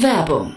Werbung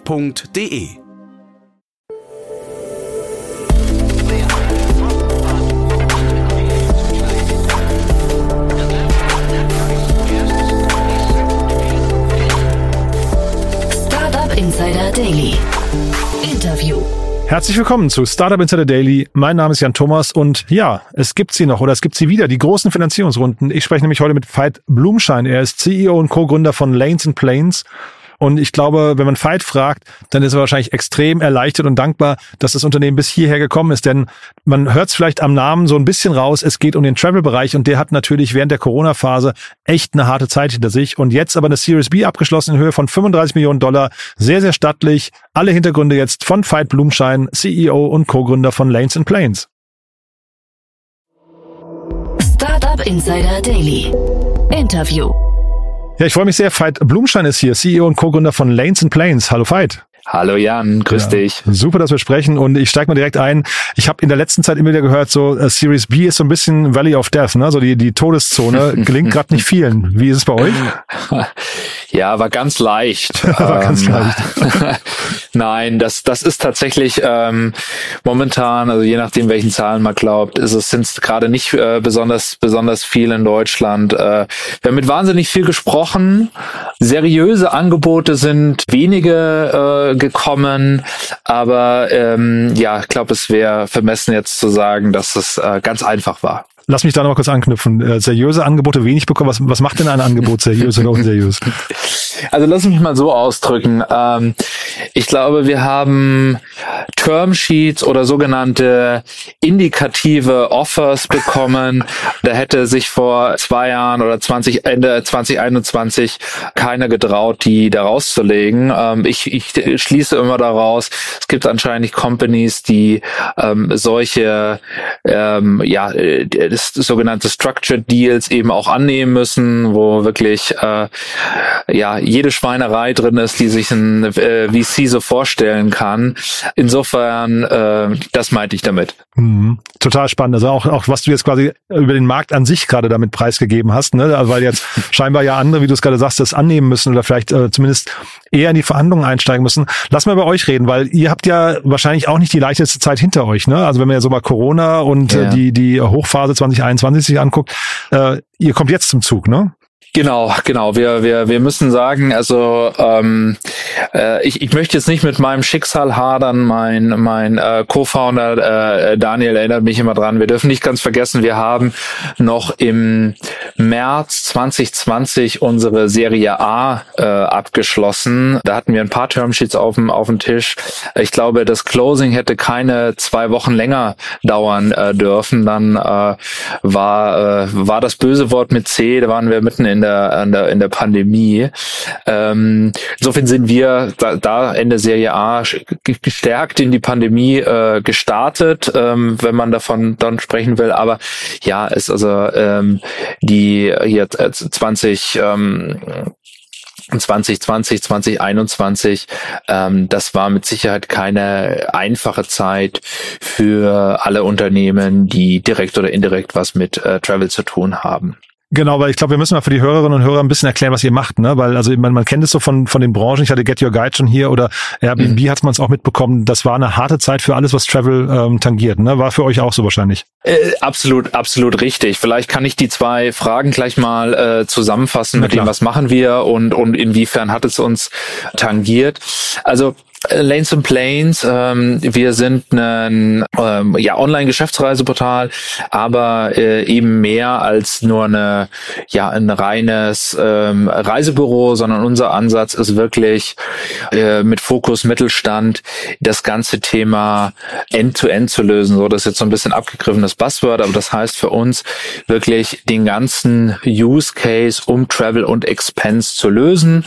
f.de. Startup Insider Daily. Interview. Herzlich willkommen zu Startup Insider Daily. Mein Name ist Jan Thomas und ja, es gibt sie noch oder es gibt sie wieder, die großen Finanzierungsrunden. Ich spreche nämlich heute mit Veit Blumschein. Er ist CEO und Co-Gründer von Lanes and Planes und ich glaube, wenn man Veit fragt, dann ist er wahrscheinlich extrem erleichtert und dankbar, dass das Unternehmen bis hierher gekommen ist. Denn man hört es vielleicht am Namen so ein bisschen raus, es geht um den Travel-Bereich und der hat natürlich während der Corona-Phase echt eine harte Zeit hinter sich. Und jetzt aber eine Series B abgeschlossen in Höhe von 35 Millionen Dollar. Sehr, sehr stattlich. Alle Hintergründe jetzt von Veit Blumschein, CEO und Co-Gründer von Lanes and Planes. Startup Insider Daily. Interview. Ja, ich freue mich sehr. Veit Blumschein ist hier, CEO und Co-Gründer von Lanes and Planes. Hallo Veit. Hallo Jan, grüß ja, dich. Super, dass wir sprechen und ich steige mal direkt ein. Ich habe in der letzten Zeit immer wieder gehört, so uh, Series B ist so ein bisschen Valley of Death, ne? So die die Todeszone gelingt gerade nicht vielen. Wie ist es bei euch? Ja, war ganz leicht. war ganz ähm, leicht. Nein, das das ist tatsächlich ähm, momentan, also je nachdem welchen Zahlen man glaubt, ist es sind gerade nicht äh, besonders besonders viel in Deutschland. Äh, wir haben mit wahnsinnig viel gesprochen. Seriöse Angebote sind wenige äh, gekommen, aber ähm, ja, ich glaube, es wäre vermessen jetzt zu sagen, dass es äh, ganz einfach war. Lass mich da noch kurz anknüpfen. Äh, seriöse Angebote wenig bekommen. Was, was macht denn ein Angebot seriös oder unseriös? Also lass mich mal so ausdrücken. Ähm, ich glaube, wir haben Termsheets oder sogenannte indikative Offers bekommen. Da hätte sich vor zwei Jahren oder 20, Ende 2021 keiner getraut, die da rauszulegen. Ähm, ich, ich schließe immer daraus, es gibt anscheinend Companies, die ähm, solche ähm, ja, das sogenannte Structured Deals eben auch annehmen müssen, wo wirklich äh, ja jede Schweinerei drin ist, die sich ein äh, VC so vorstellen kann. Insofern, äh, das meinte ich damit. Mhm. Total spannend. Also auch, auch was du jetzt quasi über den Markt an sich gerade damit preisgegeben hast, ne? Also weil jetzt scheinbar ja andere, wie du es gerade sagst, das annehmen müssen oder vielleicht äh, zumindest eher in die Verhandlungen einsteigen müssen. Lass mal bei euch reden, weil ihr habt ja wahrscheinlich auch nicht die leichteste Zeit hinter euch, ne? Also wenn man ja so mal Corona und äh, ja. äh, die, die Hochphase 2021 sich anguckt, äh, ihr kommt jetzt zum Zug, ne? Genau, genau. Wir, wir, wir müssen sagen, also ähm, äh, ich, ich möchte jetzt nicht mit meinem Schicksal hadern. Mein, mein äh, Co-Founder äh, Daniel erinnert mich immer dran. Wir dürfen nicht ganz vergessen, wir haben noch im März 2020 unsere Serie A äh, abgeschlossen. Da hatten wir ein paar Termsheets auf dem, auf dem Tisch. Ich glaube, das Closing hätte keine zwei Wochen länger dauern äh, dürfen. Dann äh, war, äh, war das böse Wort mit C, da waren wir mitten in der, in der, in der Pandemie. Ähm, insofern sind wir da, da Ende Serie A gestärkt in die Pandemie äh, gestartet, ähm, wenn man davon dann sprechen will. Aber ja, es also ähm, die hier 20 ähm, 2020, 2021, ähm, das war mit Sicherheit keine einfache Zeit für alle Unternehmen, die direkt oder indirekt was mit äh, Travel zu tun haben. Genau, weil ich glaube, wir müssen mal für die Hörerinnen und Hörer ein bisschen erklären, was ihr macht, ne? Weil also man, man kennt es so von von den Branchen. Ich hatte Get Your Guide schon hier oder Airbnb mhm. hat man es auch mitbekommen. Das war eine harte Zeit für alles, was Travel ähm, tangiert. Ne? War für euch auch so wahrscheinlich. Äh, absolut, absolut richtig. Vielleicht kann ich die zwei Fragen gleich mal äh, zusammenfassen mit dem, was machen wir und und inwiefern hat es uns tangiert. Also Lanes and Planes, ähm, wir sind ein ähm, ja, Online-Geschäftsreiseportal, aber äh, eben mehr als nur eine, ja, ein reines ähm, Reisebüro, sondern unser Ansatz ist wirklich äh, mit Fokus Mittelstand das ganze Thema end-to-end -End zu lösen. So, das ist jetzt so ein bisschen abgegriffenes Buzzword, aber das heißt für uns wirklich den ganzen Use Case um Travel und Expense zu lösen.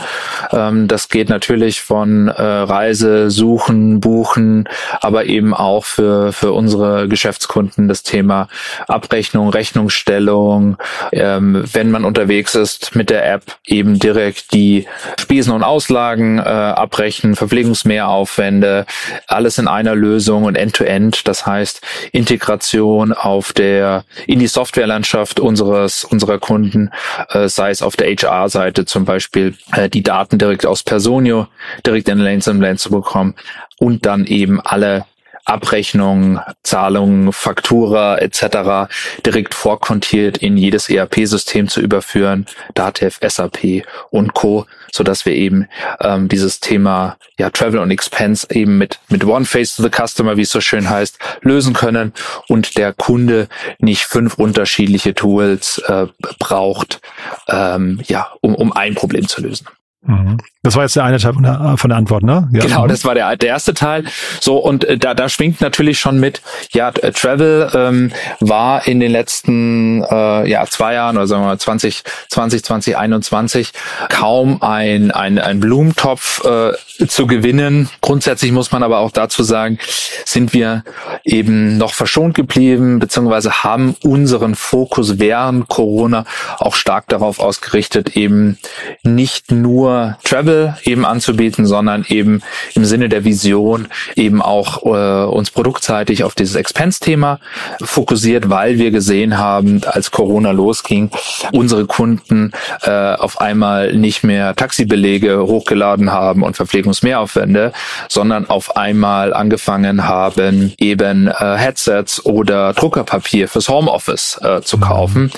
Ähm, das geht natürlich von äh, Reise, Suchen, Buchen, aber eben auch für, für unsere Geschäftskunden das Thema Abrechnung, Rechnungsstellung, ähm, wenn man unterwegs ist mit der App eben direkt die Spesen und Auslagen äh, abrechnen, Verpflegungsmehraufwände, alles in einer Lösung und end-to-end, -End, das heißt Integration auf der in die Softwarelandschaft unseres unserer Kunden, äh, sei es auf der HR-Seite zum Beispiel äh, die Daten direkt aus Personio direkt in Lanes and Lanes bekommen und dann eben alle Abrechnungen, Zahlungen, Faktura etc. direkt vorkontiert in jedes ERP-System zu überführen, Datev, SAP und Co., so wir eben ähm, dieses Thema ja Travel und Expense eben mit mit One Face to the Customer, wie es so schön heißt, lösen können und der Kunde nicht fünf unterschiedliche Tools äh, braucht, ähm, ja, um um ein Problem zu lösen. Mhm. Das war jetzt der eine Teil von der, von der Antwort, ne? Ja. Genau, das war der, der erste Teil. So, und äh, da, da schwingt natürlich schon mit, ja, äh, Travel ähm, war in den letzten äh, ja, zwei Jahren, oder sagen wir mal 20, 20, 2021 kaum ein, ein, ein Blumentopf äh, zu gewinnen. Grundsätzlich muss man aber auch dazu sagen, sind wir eben noch verschont geblieben, beziehungsweise haben unseren Fokus während Corona auch stark darauf ausgerichtet, eben nicht nur Travel Handel eben anzubieten, sondern eben im Sinne der Vision eben auch äh, uns produktseitig auf dieses Expense-Thema fokussiert, weil wir gesehen haben, als Corona losging, unsere Kunden äh, auf einmal nicht mehr Taxibelege hochgeladen haben und Verpflegungsmehraufwände, sondern auf einmal angefangen haben, eben äh, Headsets oder Druckerpapier fürs Homeoffice äh, zu kaufen.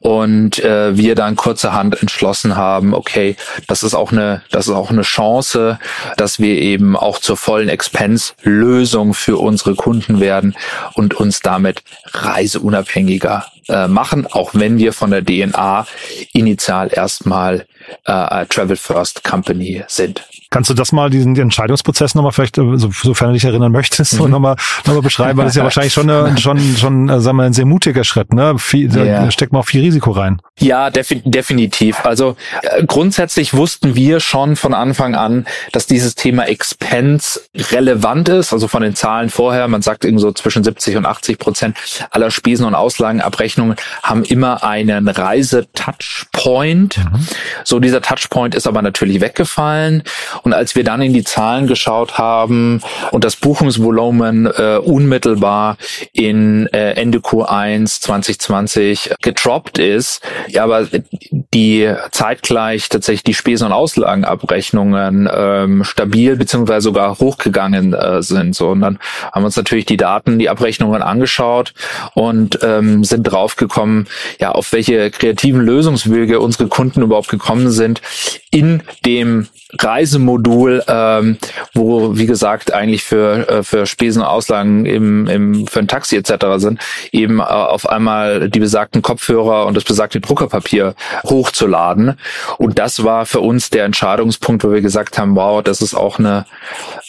Und äh, wir dann kurzerhand entschlossen haben, okay, das ist auch eine das ist auch eine Chance, dass wir eben auch zur vollen Expense-Lösung für unsere Kunden werden und uns damit reiseunabhängiger äh, machen, auch wenn wir von der DNA initial erstmal äh, Travel First Company sind. Kannst du das mal, diesen Entscheidungsprozess nochmal vielleicht, äh, so, sofern du dich erinnern möchtest, mhm. nochmal noch mal beschreiben, weil das ist ja wahrscheinlich schon, eine, schon, schon äh, sagen wir, ein sehr mutiger Schritt, ne? Viel, yeah. Da steckt man auch viel Risiko rein. Ja, defi definitiv. Also äh, grundsätzlich wussten wir schon von Anfang an, dass dieses Thema Expense relevant ist, also von den Zahlen vorher, man sagt irgendwie so zwischen 70 und 80 Prozent aller Spesen und Auslagenabrechnungen haben immer einen Reise-Touchpoint. Mhm. So, dieser Touchpoint ist aber natürlich weggefallen und als wir dann in die Zahlen geschaut haben und das Buchungsvolumen äh, unmittelbar in äh, Ende Q1 2020 getroppt ist, ja, aber die zeitgleich tatsächlich die Spesen- und Auslagenabrechnungen ähm, stabil beziehungsweise sogar hochgegangen äh, sind. So und dann haben wir uns natürlich die Daten, die Abrechnungen angeschaut und ähm, sind draufgekommen, ja, auf welche kreativen Lösungswege unsere Kunden überhaupt gekommen sind in dem Reisemodul, ähm, wo wie gesagt eigentlich für äh, für Spesen und Auslagen im, im für ein Taxi etc. sind, eben äh, auf einmal die besagten Kopfhörer und das besagte Druckerpapier hochzuladen. Und das war für uns der Entscheidungspunkt, wo wir gesagt haben, wow, das ist auch eine,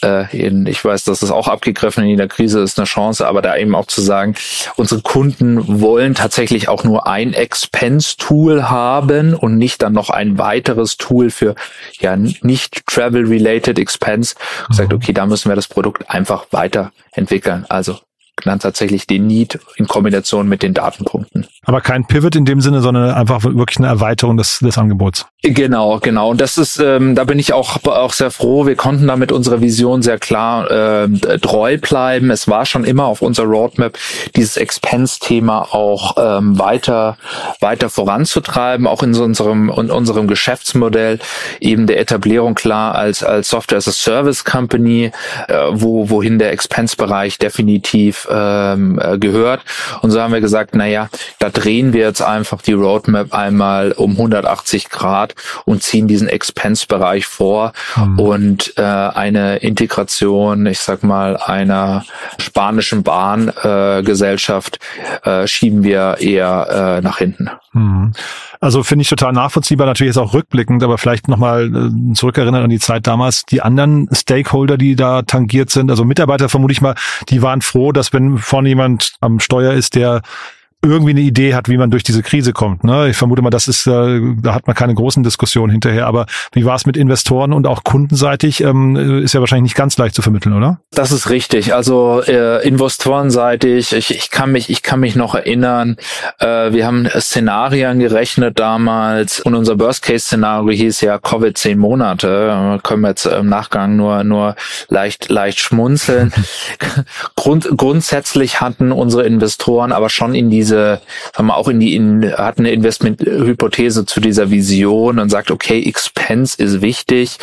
äh, in, ich weiß, das ist auch abgegriffen in der Krise, ist eine Chance, aber da eben auch zu sagen, unsere Kunden wollen tatsächlich auch nur ein Expense-Tool haben und nicht dann noch ein weiteres Tool für ja nicht Travel-related Expense. Und sagt, mhm. okay, da müssen wir das Produkt einfach weiterentwickeln. Also dann tatsächlich den Need in Kombination mit den Datenpunkten. Aber kein Pivot in dem Sinne, sondern einfach wirklich eine Erweiterung des, des Angebots. Genau, genau. Und das ist, ähm, da bin ich auch, auch sehr froh. Wir konnten damit unserer Vision sehr klar äh, treu bleiben. Es war schon immer auf unserer Roadmap, dieses Expense-Thema auch ähm, weiter, weiter voranzutreiben, auch in so unserem, in unserem Geschäftsmodell, eben der Etablierung klar als, als Software as a Service Company, äh, wo, wohin der Expense-Bereich definitiv ähm, äh, gehört. Und so haben wir gesagt, na ja, da drehen wir jetzt einfach die Roadmap einmal um 180 Grad und ziehen diesen Expense-Bereich vor mhm. und äh, eine Integration, ich sag mal, einer spanischen Bahngesellschaft äh, äh, schieben wir eher äh, nach hinten. Mhm. Also finde ich total nachvollziehbar, natürlich ist auch rückblickend, aber vielleicht nochmal äh, zurückerinnern an die Zeit damals. Die anderen Stakeholder, die da tangiert sind, also Mitarbeiter vermute ich mal, die waren froh, dass wenn vorne jemand am Steuer ist, der irgendwie eine Idee hat, wie man durch diese Krise kommt. Ne? Ich vermute mal, das ist, äh, da hat man keine großen Diskussionen hinterher. Aber wie war es mit Investoren und auch kundenseitig? Ähm, ist ja wahrscheinlich nicht ganz leicht zu vermitteln, oder? Das ist richtig. Also äh, investorenseitig, ich, ich kann mich, ich kann mich noch erinnern. Äh, wir haben Szenarien gerechnet damals und unser Worst-Case-Szenario hieß ja Covid zehn Monate. Können wir jetzt im Nachgang nur nur leicht leicht schmunzeln. Grund, grundsätzlich hatten unsere Investoren aber schon in diese diese, haben wir auch in die, in, hat eine Investmenthypothese zu dieser Vision und sagt, okay, Expense ist wichtig.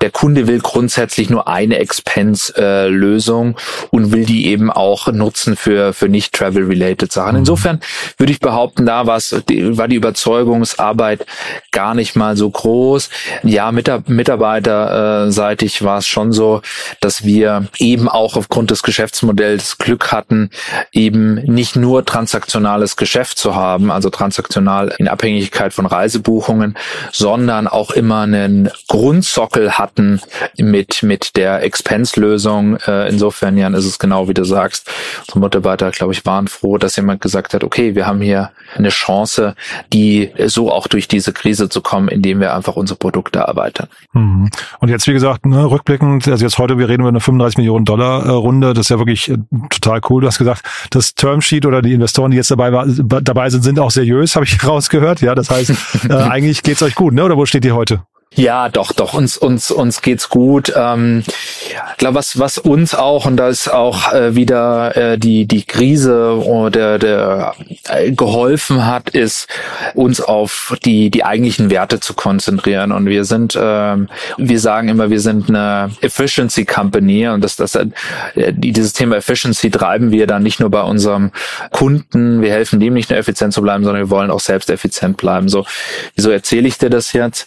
Der Kunde will grundsätzlich nur eine Expense-Lösung äh, und will die eben auch nutzen für, für nicht travel-related Sachen. Mhm. Insofern würde ich behaupten, da war war die Überzeugungsarbeit gar nicht mal so groß. Ja, mitarbeiterseitig war es schon so, dass wir eben auch aufgrund des Geschäftsmodells Glück hatten, eben nicht nur transaktional transaktionales Geschäft zu haben, also transaktional in Abhängigkeit von Reisebuchungen, sondern auch immer einen Grundsockel hatten mit, mit der Expense-Lösung. Äh, insofern, Jan, ist es genau wie du sagst. Unsere Mitarbeiter, glaube ich, waren froh, dass jemand gesagt hat, okay, wir haben hier eine Chance, die so auch durch diese Krise zu kommen, indem wir einfach unsere Produkte erweitern. Mhm. Und jetzt, wie gesagt, ne, rückblickend, also jetzt heute, wir reden über eine 35 Millionen Dollar äh, Runde, das ist ja wirklich äh, total cool. Du hast gesagt, das Termsheet oder die Investoren, die jetzt dabei, war, dabei sind, sind auch seriös, habe ich rausgehört. Ja, das heißt, äh, eigentlich geht's euch gut, ne? Oder wo steht ihr heute? Ja, doch, doch, uns, uns, uns geht's gut. Ähm, ich glaube, was, was uns auch, und da ist auch äh, wieder äh, die, die Krise oder der äh, geholfen hat, ist, uns auf die, die eigentlichen Werte zu konzentrieren. Und wir sind, ähm, wir sagen immer, wir sind eine Efficiency Company und das, das, äh, dieses Thema Efficiency treiben wir dann nicht nur bei unserem Kunden, wir helfen dem nicht nur effizient zu bleiben, sondern wir wollen auch selbst effizient bleiben. So, wieso erzähle ich dir das jetzt?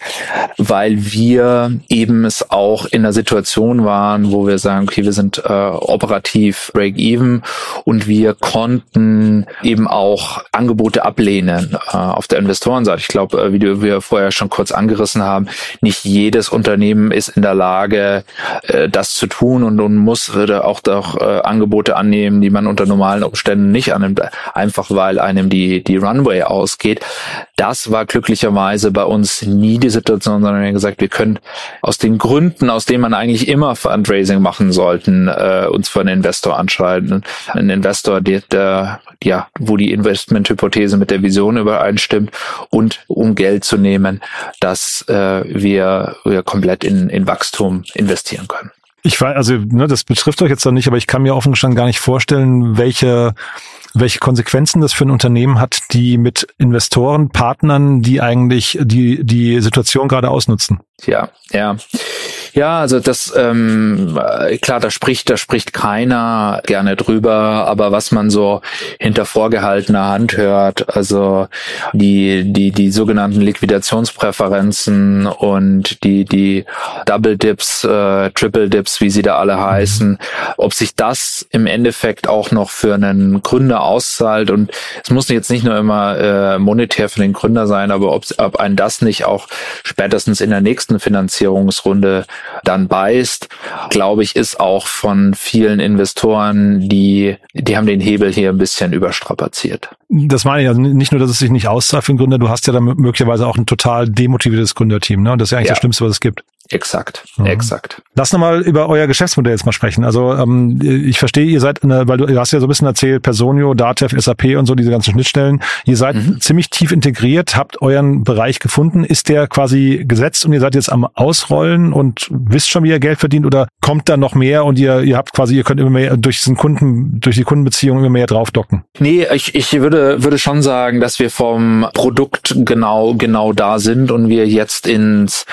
Weil wir eben es auch in einer Situation waren, wo wir sagen, okay, wir sind äh, operativ break-even und wir konnten eben auch Angebote ablehnen äh, auf der Investorenseite. Ich glaube, äh, wie wir vorher schon kurz angerissen haben, nicht jedes Unternehmen ist in der Lage, äh, das zu tun und, und muss äh, auch, auch äh, Angebote annehmen, die man unter normalen Umständen nicht annimmt, einfach weil einem die, die Runway ausgeht. Das war glücklicherweise bei uns nie die Situation, sondern wir gesagt, wir können aus den Gründen, aus denen man eigentlich immer Fundraising machen sollten, äh, uns für einen Investor anschreiben. Ein Investor, der, der ja, wo die Investmenthypothese mit der Vision übereinstimmt und um Geld zu nehmen, dass äh, wir, wir komplett in, in Wachstum investieren können. Ich weiß, also ne, das betrifft euch jetzt dann nicht, aber ich kann mir offen gestanden gar nicht vorstellen, welche welche Konsequenzen das für ein Unternehmen hat, die mit Investoren, Partnern, die eigentlich die, die Situation gerade ausnutzen. Ja, ja. Ja, also das ähm, klar, da spricht, da spricht keiner gerne drüber, aber was man so hinter vorgehaltener Hand hört, also die die die sogenannten Liquidationspräferenzen und die die Double Dips, äh, Triple Dips, wie sie da alle heißen, ob sich das im Endeffekt auch noch für einen Gründer auszahlt. Und es muss jetzt nicht nur immer äh, monetär für den Gründer sein, aber ob, ob ein das nicht auch spätestens in der nächsten Finanzierungsrunde dann beißt, glaube ich, ist auch von vielen Investoren, die, die haben den Hebel hier ein bisschen überstrapaziert. Das meine ich, also nicht nur, dass es sich nicht auszahlt für den Gründer, du hast ja dann möglicherweise auch ein total demotiviertes Gründerteam, ne? Und das ist ja eigentlich ja. das Schlimmste, was es gibt. Exakt, mhm. exakt. Lass nochmal über euer Geschäftsmodell jetzt mal sprechen. Also ähm, ich verstehe, ihr seid, eine, weil du, du hast ja so ein bisschen erzählt, Personio, Datev, SAP und so, diese ganzen Schnittstellen. Ihr seid mhm. ziemlich tief integriert, habt euren Bereich gefunden. Ist der quasi gesetzt und ihr seid jetzt am Ausrollen und wisst schon, wie ihr Geld verdient oder kommt da noch mehr und ihr, ihr habt quasi, ihr könnt immer mehr durch diesen Kunden, durch die Kundenbeziehung immer mehr draufdocken? Nee, ich, ich würde, würde schon sagen, dass wir vom Produkt genau, genau da sind und wir jetzt ins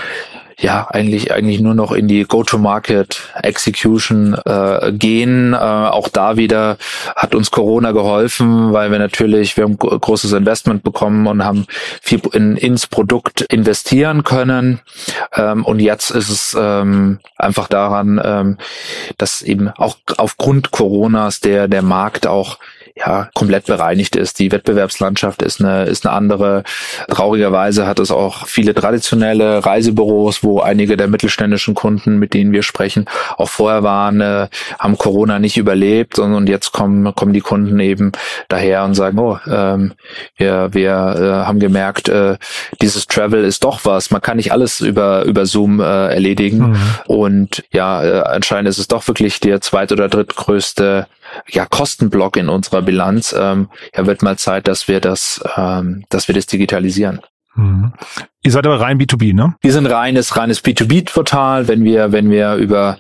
ja eigentlich eigentlich nur noch in die Go-to-Market Execution äh, gehen. Äh, auch da wieder hat uns Corona geholfen, weil wir natürlich wir haben großes Investment bekommen und haben viel in, ins Produkt investieren können. Ähm, und jetzt ist es ähm, einfach daran, ähm, dass eben auch aufgrund Coronas der der Markt auch ja komplett bereinigt ist. Die Wettbewerbslandschaft ist eine ist eine andere. Traurigerweise hat es auch viele traditionelle Reisebüros, wo einige der mittelständischen Kunden, mit denen wir sprechen, auch vorher waren, äh, haben Corona nicht überlebt und, und jetzt kommen kommen die Kunden eben daher und sagen, oh, ähm, wir wir äh, haben gemerkt, äh, dieses Travel ist doch was. Man kann nicht alles über über Zoom äh, erledigen mhm. und ja, äh, anscheinend ist es doch wirklich der zweit oder drittgrößte ja, Kostenblock in unserer Bilanz. Ähm, ja, wird mal Zeit, dass wir das, ähm, dass wir das digitalisieren. Mhm. Ihr seid aber rein B2B, ne? Wir sind reines, reines B2B-Portal. Wenn wir, wenn wir über,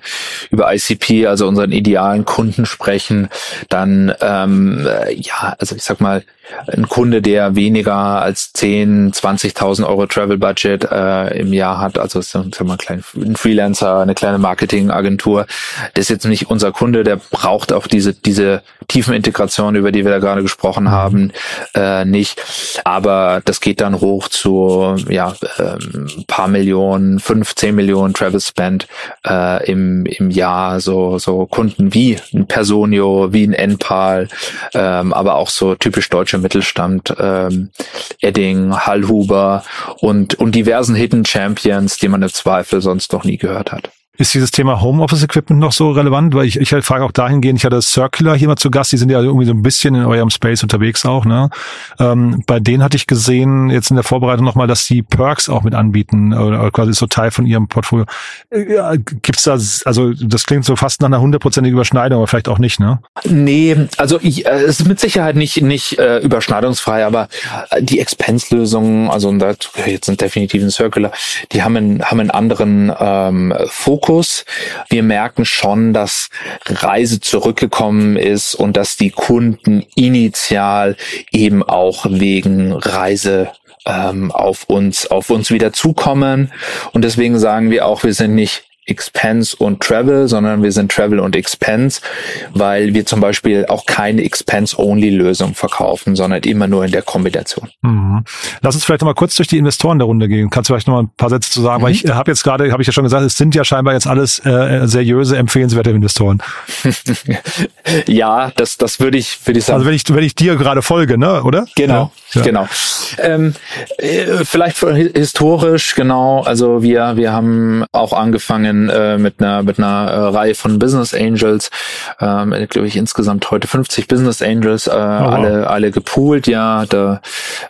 über ICP, also unseren idealen Kunden sprechen, dann, ähm, ja, also ich sag mal, ein Kunde, der weniger als 10, 20.000 Euro Travel Budget äh, im Jahr hat, also sagen wir mal ein Freelancer, eine kleine Marketingagentur, das ist jetzt nicht unser Kunde, der braucht auch diese diese tiefen Integrationen, über die wir da gerade gesprochen haben, äh, nicht. Aber das geht dann hoch zu ja ähm, paar Millionen, fünf, zehn Millionen Travel Spend äh, im im Jahr, so so Kunden wie ein Personio, wie ein Enpal, ähm, aber auch so typisch deutsche Mittelstand, ähm, Edding, Hallhuber und, und diversen Hidden Champions, die man im Zweifel sonst noch nie gehört hat. Ist dieses Thema Homeoffice Equipment noch so relevant? Weil ich, ich halt frage auch dahingehend, ich hatte Circular hier mal zu Gast, die sind ja irgendwie so ein bisschen in eurem Space unterwegs auch, ne? Ähm, bei denen hatte ich gesehen, jetzt in der Vorbereitung nochmal, dass die Perks auch mit anbieten, oder, quasi so Teil von ihrem Portfolio. Äh, ja, gibt's da, also das klingt so fast nach einer hundertprozentigen Überschneidung, aber vielleicht auch nicht, ne? Nee, also ich, äh, es ist mit Sicherheit nicht, nicht äh, überschneidungsfrei, aber äh, die Expense-Lösungen, also und da jetzt sind definitiv ein Circular, die haben einen, haben einen anderen ähm, Fokus Fokus. Wir merken schon, dass Reise zurückgekommen ist und dass die Kunden initial eben auch wegen Reise ähm, auf uns auf uns wieder zukommen und deswegen sagen wir auch, wir sind nicht Expense und Travel, sondern wir sind Travel und Expense, weil wir zum Beispiel auch keine Expense-Only-Lösung verkaufen, sondern immer nur in der Kombination. Mhm. Lass uns vielleicht noch mal kurz durch die Investoren der Runde gehen. Kannst du vielleicht noch mal ein paar Sätze zu sagen? Mhm. Weil ich äh, habe jetzt gerade, habe ich ja schon gesagt, es sind ja scheinbar jetzt alles äh, seriöse, empfehlenswerte Investoren. ja, das, das würde ich, würde ich sagen. Also wenn ich, wenn ich dir gerade folge, ne, oder? Genau, ja. genau. Ähm, äh, vielleicht historisch, genau. Also wir, wir haben auch angefangen Unternehmen äh, mit einer mit einer äh, Reihe von Business Angels, ähm, glaube ich insgesamt heute 50 Business Angels, äh, oh, wow. alle alle gepoolt. Ja, der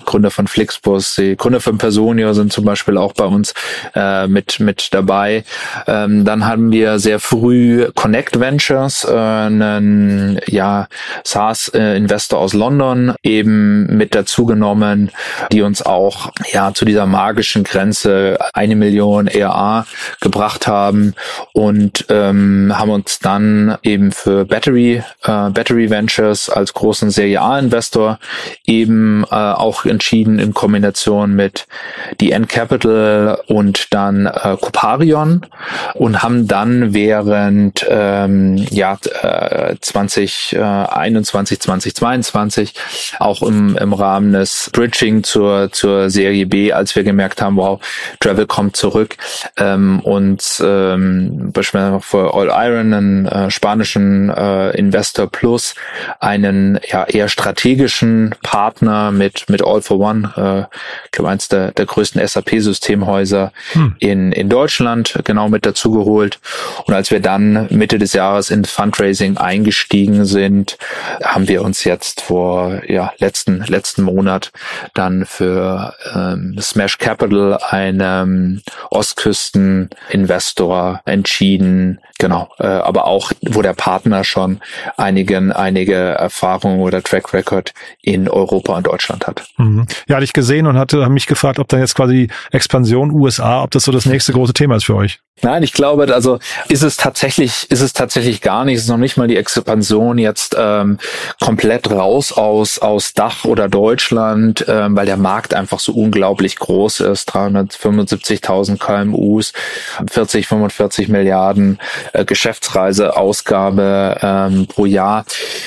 Gründer von Flixbus, die Gründer von Personio sind zum Beispiel auch bei uns äh, mit mit dabei. Ähm, dann haben wir sehr früh Connect Ventures, äh, einen ja SaaS äh, Investor aus London eben mit dazu genommen, die uns auch ja zu dieser magischen Grenze eine Million ERA gebracht haben haben. Und ähm, haben uns dann eben für Battery, äh, Battery Ventures als großen Serie A-Investor eben äh, auch entschieden in Kombination mit die N Capital und dann äh, Coparion und haben dann während ähm, ja, äh, 2021, 2022 auch im, im Rahmen des Bridging zur, zur Serie B, als wir gemerkt haben, wow, Travel kommt zurück ähm, und äh, ähm, beispielsweise für All Iron, einen äh, spanischen äh, Investor Plus, einen ja eher strategischen Partner mit mit All for One, äh, ich glaube eins der, der größten SAP-Systemhäuser hm. in in Deutschland genau mit dazu geholt. Und als wir dann Mitte des Jahres in Fundraising eingestiegen sind, haben wir uns jetzt vor ja letzten letzten Monat dann für ähm, Smash Capital, einem Ostküsten-Investor Investor entschieden. Genau, äh, aber auch, wo der Partner schon einigen, einige Erfahrungen oder Track Record in Europa und Deutschland hat. Mhm. Ja, hatte ich gesehen und hatte mich gefragt, ob dann jetzt quasi Expansion USA, ob das so das nächste große Thema ist für euch. Nein, ich glaube, also ist es tatsächlich, ist es tatsächlich gar nicht. Es ist noch nicht mal die Expansion jetzt ähm, komplett raus aus aus Dach oder Deutschland, ähm, weil der Markt einfach so unglaublich groß ist. 375.000 KMUs, 40, 45 Milliarden äh, Geschäftsreiseausgabe ähm, pro Jahr.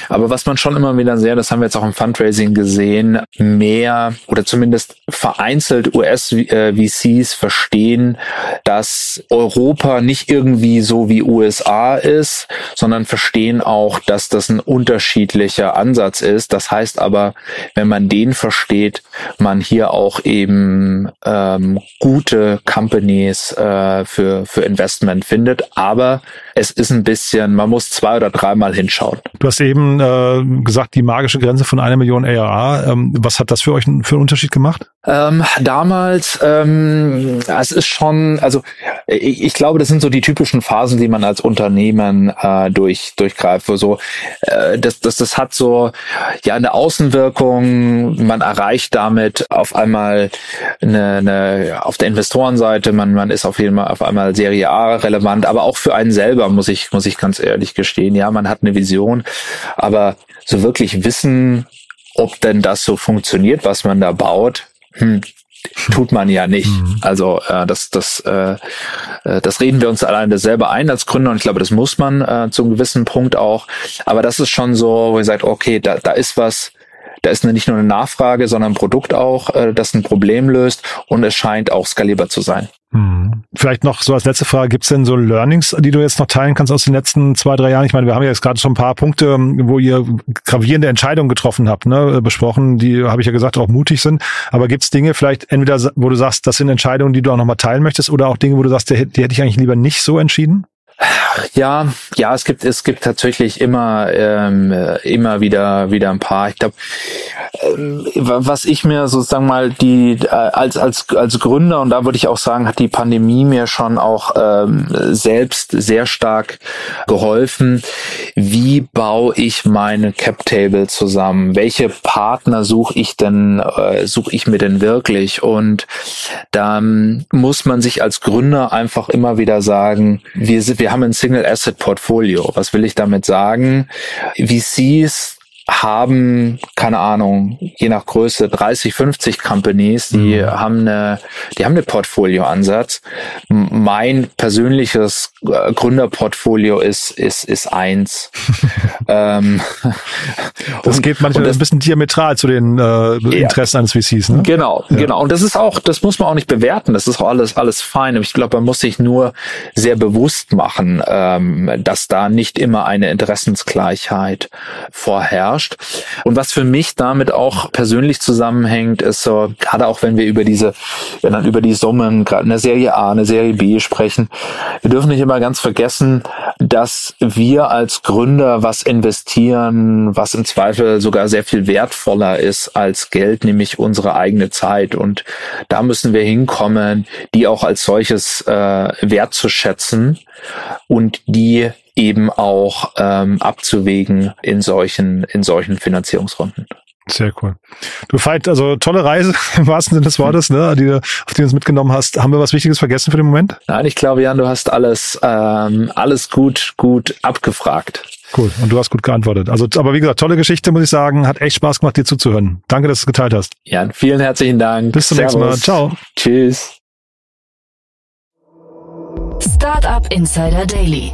Aber was man schon immer wieder sehr, das haben wir jetzt auch im Fundraising gesehen, mehr oder zumindest vereinzelt US-VCs äh, verstehen, dass Europa Europa nicht irgendwie so wie USA ist, sondern verstehen auch, dass das ein unterschiedlicher Ansatz ist. Das heißt aber, wenn man den versteht, man hier auch eben ähm, gute Companies äh, für, für Investment findet. Aber es ist ein bisschen, man muss zwei oder dreimal hinschauen. Du hast eben äh, gesagt, die magische Grenze von einer Million ARA. Ähm, was hat das für euch für einen Unterschied gemacht? Ähm, damals, ähm, es ist schon, also ich, ich, glaube, das sind so die typischen Phasen, die man als Unternehmen äh, durch durchgreift. So, äh, das, das, das hat so ja eine Außenwirkung. Man erreicht damit auf einmal eine, eine auf der Investorenseite. Man man ist auf jeden Fall auf einmal Serie A relevant, aber auch für einen selber muss ich muss ich ganz ehrlich gestehen. Ja, man hat eine Vision, aber so wirklich wissen, ob denn das so funktioniert, was man da baut, hm, tut man ja nicht. Mhm. Also äh, das, das, äh, äh, das reden wir uns alleine selber ein als Gründer und ich glaube, das muss man äh, zu einem gewissen Punkt auch. Aber das ist schon so, wo ihr sagt, okay, da, da ist was, da ist nicht nur eine Nachfrage, sondern ein Produkt auch, äh, das ein Problem löst und es scheint auch skalierbar zu sein. Hm. Vielleicht noch so als letzte Frage, gibt es denn so Learnings, die du jetzt noch teilen kannst aus den letzten zwei, drei Jahren? Ich meine, wir haben ja jetzt gerade schon ein paar Punkte, wo ihr gravierende Entscheidungen getroffen habt, ne, besprochen, die, habe ich ja gesagt, auch mutig sind. Aber gibt es Dinge vielleicht entweder, wo du sagst, das sind Entscheidungen, die du auch nochmal teilen möchtest, oder auch Dinge, wo du sagst, die, die hätte ich eigentlich lieber nicht so entschieden? Ja, ja, es gibt es gibt tatsächlich immer ähm, immer wieder wieder ein paar. Ich glaube, ähm, was ich mir sozusagen mal die äh, als als als Gründer und da würde ich auch sagen, hat die Pandemie mir schon auch ähm, selbst sehr stark geholfen. Wie baue ich meine Cap Table zusammen? Welche Partner suche ich denn äh, suche ich mir denn wirklich? Und dann muss man sich als Gründer einfach immer wieder sagen, wir sind wir wir haben ein Single Asset Portfolio. Was will ich damit sagen? VCs haben, keine Ahnung, je nach Größe 30, 50 Companies, die mhm. haben eine, die haben eine Portfolioansatz. Mein persönliches äh, Gründerportfolio ist, ist, ist eins. ähm, das und, geht manchmal das, ein bisschen diametral zu den äh, Interessen ja, eines VCs, ne? Genau, ja. genau. Und das ist auch, das muss man auch nicht bewerten. Das ist auch alles, alles fein. Ich glaube, man muss sich nur sehr bewusst machen, ähm, dass da nicht immer eine Interessensgleichheit vorherrscht herrscht. Und was für mich damit auch persönlich zusammenhängt, ist so, gerade auch wenn wir über diese, wenn dann über die Summen, gerade eine Serie A, eine Serie B sprechen, wir dürfen nicht immer ganz vergessen, dass wir als Gründer was investieren, was im Zweifel sogar sehr viel wertvoller ist als Geld, nämlich unsere eigene Zeit. Und da müssen wir hinkommen, die auch als solches äh, wertzuschätzen und die eben auch ähm, abzuwägen in solchen, in solchen Finanzierungsrunden. Sehr cool. Du Veit, also tolle Reise im wahrsten Sinne des Wortes, ne, die, auf die du uns mitgenommen hast. Haben wir was Wichtiges vergessen für den Moment? Nein, ich glaube, Jan, du hast alles, ähm, alles gut, gut abgefragt. Cool. Und du hast gut geantwortet. Also, aber wie gesagt, tolle Geschichte, muss ich sagen. Hat echt Spaß gemacht, dir zuzuhören. Danke, dass du es geteilt hast. Jan, vielen herzlichen Dank. Bis zum Servus. nächsten Mal. Ciao. Tschüss. Startup Insider Daily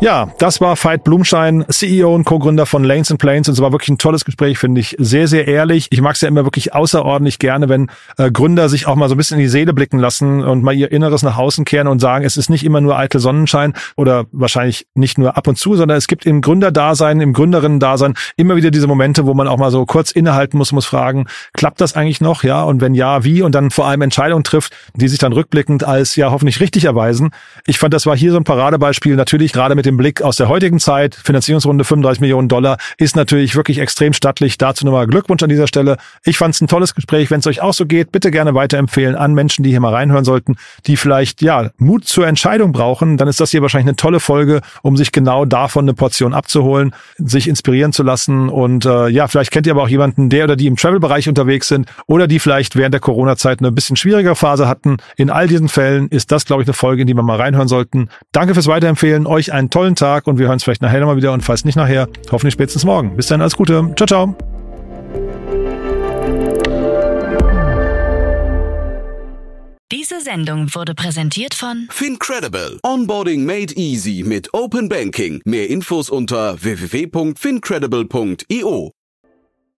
Ja, das war Veit Blumschein, CEO und Co-Gründer von Lanes and Planes. Und es war wirklich ein tolles Gespräch, finde ich. Sehr, sehr ehrlich. Ich mag es ja immer wirklich außerordentlich gerne, wenn äh, Gründer sich auch mal so ein bisschen in die Seele blicken lassen und mal ihr Inneres nach außen kehren und sagen, es ist nicht immer nur eitel Sonnenschein oder wahrscheinlich nicht nur ab und zu, sondern es gibt im Gründerdasein, im Gründerinnen-Dasein immer wieder diese Momente, wo man auch mal so kurz innehalten muss, muss fragen, klappt das eigentlich noch? Ja, und wenn ja, wie? Und dann vor allem Entscheidungen trifft, die sich dann rückblickend als ja hoffentlich richtig erweisen. Ich fand, das war hier so ein Paradebeispiel, natürlich gerade mit dem Blick aus der heutigen Zeit. Finanzierungsrunde 35 Millionen Dollar ist natürlich wirklich extrem stattlich. Dazu nochmal Glückwunsch an dieser Stelle. Ich fand es ein tolles Gespräch. Wenn es euch auch so geht, bitte gerne weiterempfehlen an Menschen, die hier mal reinhören sollten, die vielleicht ja Mut zur Entscheidung brauchen. Dann ist das hier wahrscheinlich eine tolle Folge, um sich genau davon eine Portion abzuholen, sich inspirieren zu lassen. Und äh, ja, vielleicht kennt ihr aber auch jemanden, der oder die im Travel-Bereich unterwegs sind oder die vielleicht während der Corona-Zeit eine bisschen schwierigere Phase hatten. In all diesen Fällen ist das, glaube ich, eine Folge, in die wir mal reinhören sollten. Danke fürs Weiterempfehlen. Euch einen tollen Tag und wir hören uns vielleicht nachher nochmal wieder und falls nicht nachher, hoffentlich spätestens morgen. Bis dann, alles Gute. Ciao, ciao. Diese Sendung wurde präsentiert von Fincredible. Onboarding made easy mit Open Banking. Mehr Infos unter www.fincredible.io.